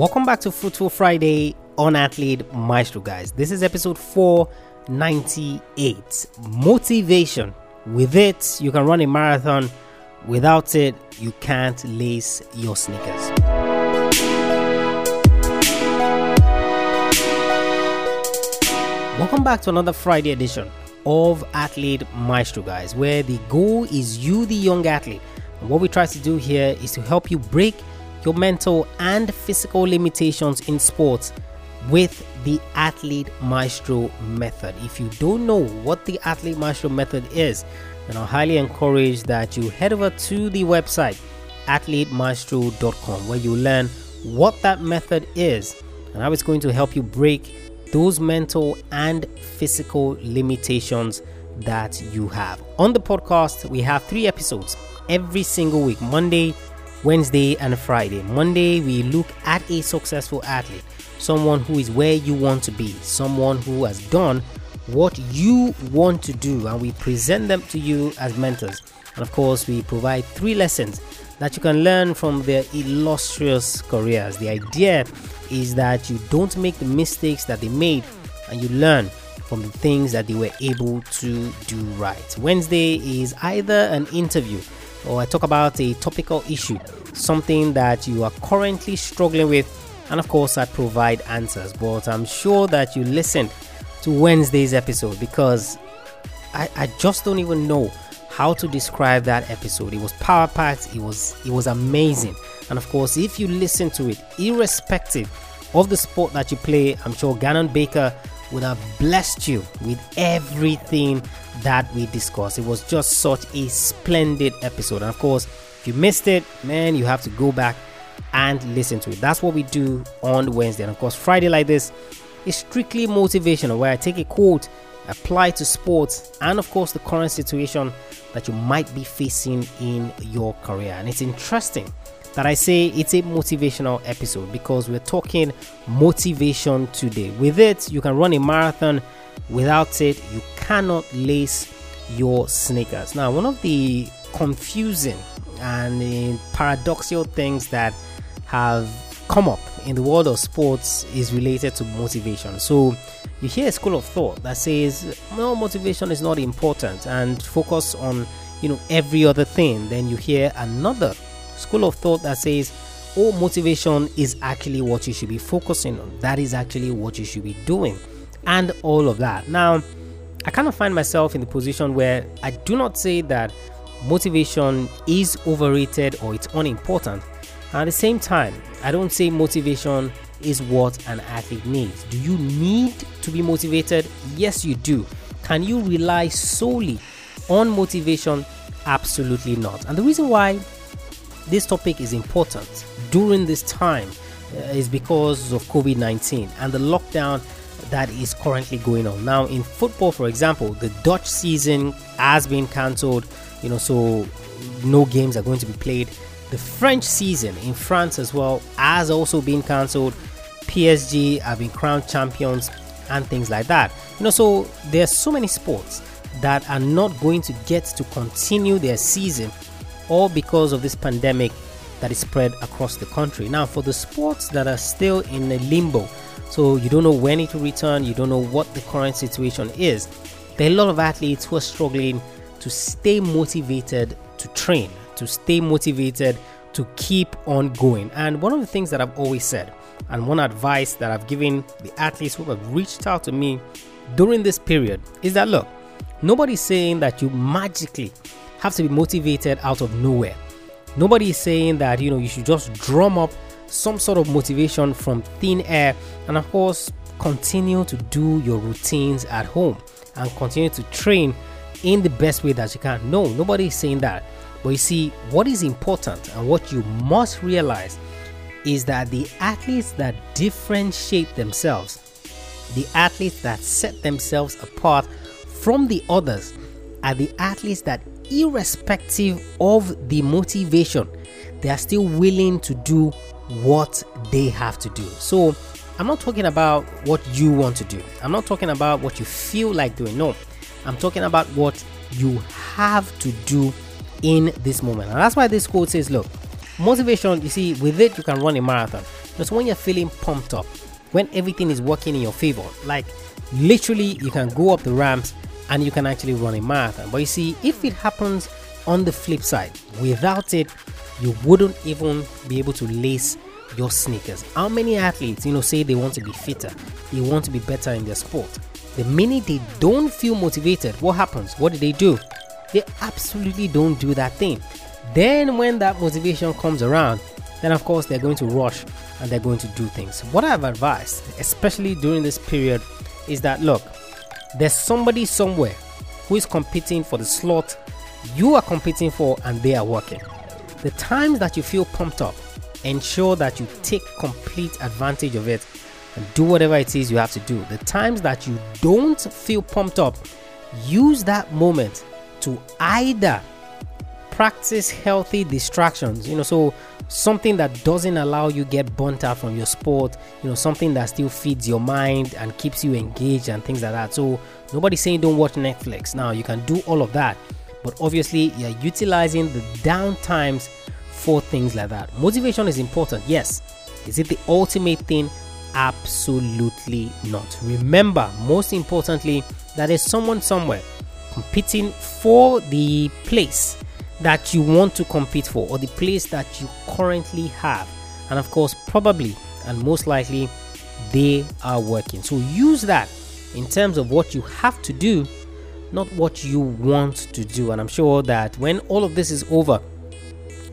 Welcome back to Fruitful Friday on Athlete Maestro, guys. This is episode 498 Motivation. With it, you can run a marathon. Without it, you can't lace your sneakers. Welcome back to another Friday edition of Athlete Maestro, guys, where the goal is you, the young athlete. And what we try to do here is to help you break your mental and physical limitations in sports with the Athlete Maestro method. If you don't know what the Athlete Maestro method is, then I highly encourage that you head over to the website athletemaestro.com where you learn what that method is and how it's going to help you break those mental and physical limitations that you have. On the podcast, we have three episodes every single week Monday, Wednesday, and Friday. Monday, we look at a successful athlete, someone who is where you want to be, someone who has done what you want to do, and we present them to you as mentors. And of course, we provide three lessons that you can learn from their illustrious careers. The idea is that you don't make the mistakes that they made and you learn from the things that they were able to do right. Wednesday is either an interview or I talk about a topical issue, something that you are currently struggling with, and of course, I provide answers. But I'm sure that you listened to Wednesday's episode because I, I just don't even know how to describe that episode. It was power packed, it was it was amazing. And of course, if you listen to it, irrespective of the sport that you play, I'm sure Gannon Baker would have blessed you with everything that we discussed. It was just such a splendid episode. And of course, if you missed it, man, you have to go back and listen to it. That's what we do on Wednesday. And of course, Friday like this is strictly motivational, where I take a quote, apply to sports, and of course, the current situation that you might be facing in your career. And it's interesting that I say it's a motivational episode because we're talking motivation today. With it, you can run a marathon. Without it, you cannot lace your sneakers. Now, one of the confusing and uh, paradoxical things that have come up in the world of sports is related to motivation. So, you hear a school of thought that says, "No, motivation is not important," and focus on you know every other thing. Then you hear another school of thought that says, "Oh, motivation is actually what you should be focusing on. That is actually what you should be doing," and all of that. Now, I kind of find myself in the position where I do not say that motivation is overrated or it's unimportant. At the same time, I don't say motivation is what an athlete needs. Do you need to be motivated? Yes, you do. Can you rely solely on motivation? Absolutely not. And the reason why this topic is important during this time uh, is because of COVID 19 and the lockdown that is currently going on. Now, in football, for example, the Dutch season has been cancelled, you know, so no games are going to be played. The French season in France as well has also been cancelled. PSG have been crowned champions and things like that. You know, so there are so many sports that are not going to get to continue their season all because of this pandemic that is spread across the country. Now, for the sports that are still in a limbo, so you don't know when it will return, you don't know what the current situation is, there are a lot of athletes who are struggling to stay motivated to train, to stay motivated to keep on going. And one of the things that I've always said, and one advice that I've given the athletes who have reached out to me during this period is that look, nobody's saying that you magically have to be motivated out of nowhere. Nobody is saying that you know you should just drum up some sort of motivation from thin air and of course continue to do your routines at home and continue to train in the best way that you can. No, nobody is saying that. But you see, what is important and what you must realize is that the athletes that differentiate themselves, the athletes that set themselves apart from the others, are the athletes that, irrespective of the motivation, they are still willing to do what they have to do. So, I'm not talking about what you want to do, I'm not talking about what you feel like doing. No, I'm talking about what you have to do in this moment. And that's why this quote says, look, motivation, you see, with it, you can run a marathon. Just when you're feeling pumped up, when everything is working in your favor. Like literally, you can go up the ramps and you can actually run a marathon. But you see, if it happens on the flip side, without it, you wouldn't even be able to lace your sneakers. How many athletes, you know, say they want to be fitter, they want to be better in their sport. The minute they don't feel motivated, what happens? What do they do? They absolutely don't do that thing. Then, when that motivation comes around, then of course they're going to rush and they're going to do things. What I've advised, especially during this period, is that look, there's somebody somewhere who is competing for the slot you are competing for and they are working. The times that you feel pumped up, ensure that you take complete advantage of it and do whatever it is you have to do. The times that you don't feel pumped up, use that moment to either practice healthy distractions, you know, so something that doesn't allow you get burnt out from your sport, you know, something that still feeds your mind and keeps you engaged and things like that. So nobody's saying don't watch Netflix. Now you can do all of that, but obviously you're utilizing the down times for things like that. Motivation is important, yes. Is it the ultimate thing? Absolutely not. Remember, most importantly, that there's someone somewhere competing for the place that you want to compete for or the place that you currently have. And of course, probably and most likely, they are working. So use that in terms of what you have to do, not what you want to do. And I'm sure that when all of this is over,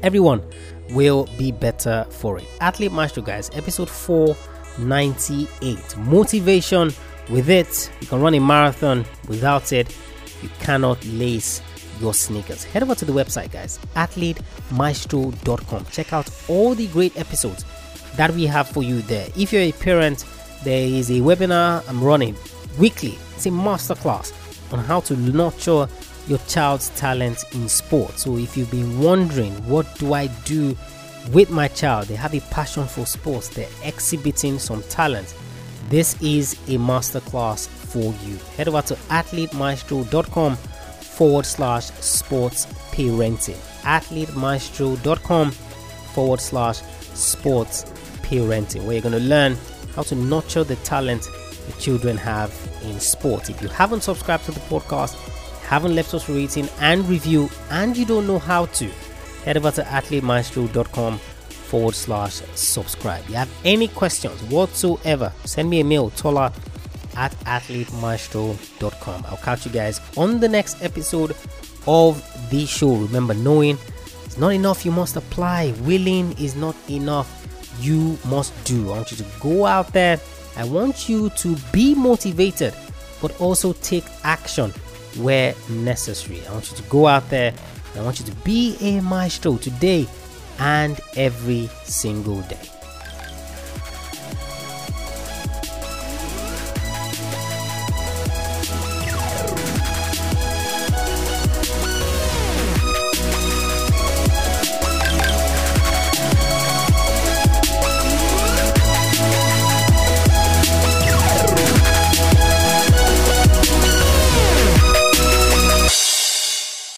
everyone will be better for it. Athlete Maestro, guys, episode 498. Motivation with it, you can run a marathon. Without it, you cannot lace your sneakers. Head over to the website, guys, athletemaestro.com. Check out all the great episodes that we have for you there. If you're a parent, there is a webinar I'm running weekly. It's a masterclass on how to nurture your child's talent in sport. So if you've been wondering, what do I do with my child? They have a passion for sports, they're exhibiting some talent. This is a masterclass for you. Head over to athletemaestro.com forward slash sports parenting. Athletemaestro.com forward slash sports parenting, where you're going to learn how to nurture the talent children have in sport. If you haven't subscribed to the podcast, haven't left us a rating and review, and you don't know how to, head over to athletemaestro.com forward slash subscribe. If you have any questions whatsoever, send me a mail, tola at athletemaestro.com. I'll catch you guys on the next episode of the show. Remember, knowing it's not enough, you must apply. Willing is not enough, you must do. I want you to go out there. I want you to be motivated, but also take action where necessary. I want you to go out there. I want you to be a maestro today and every single day.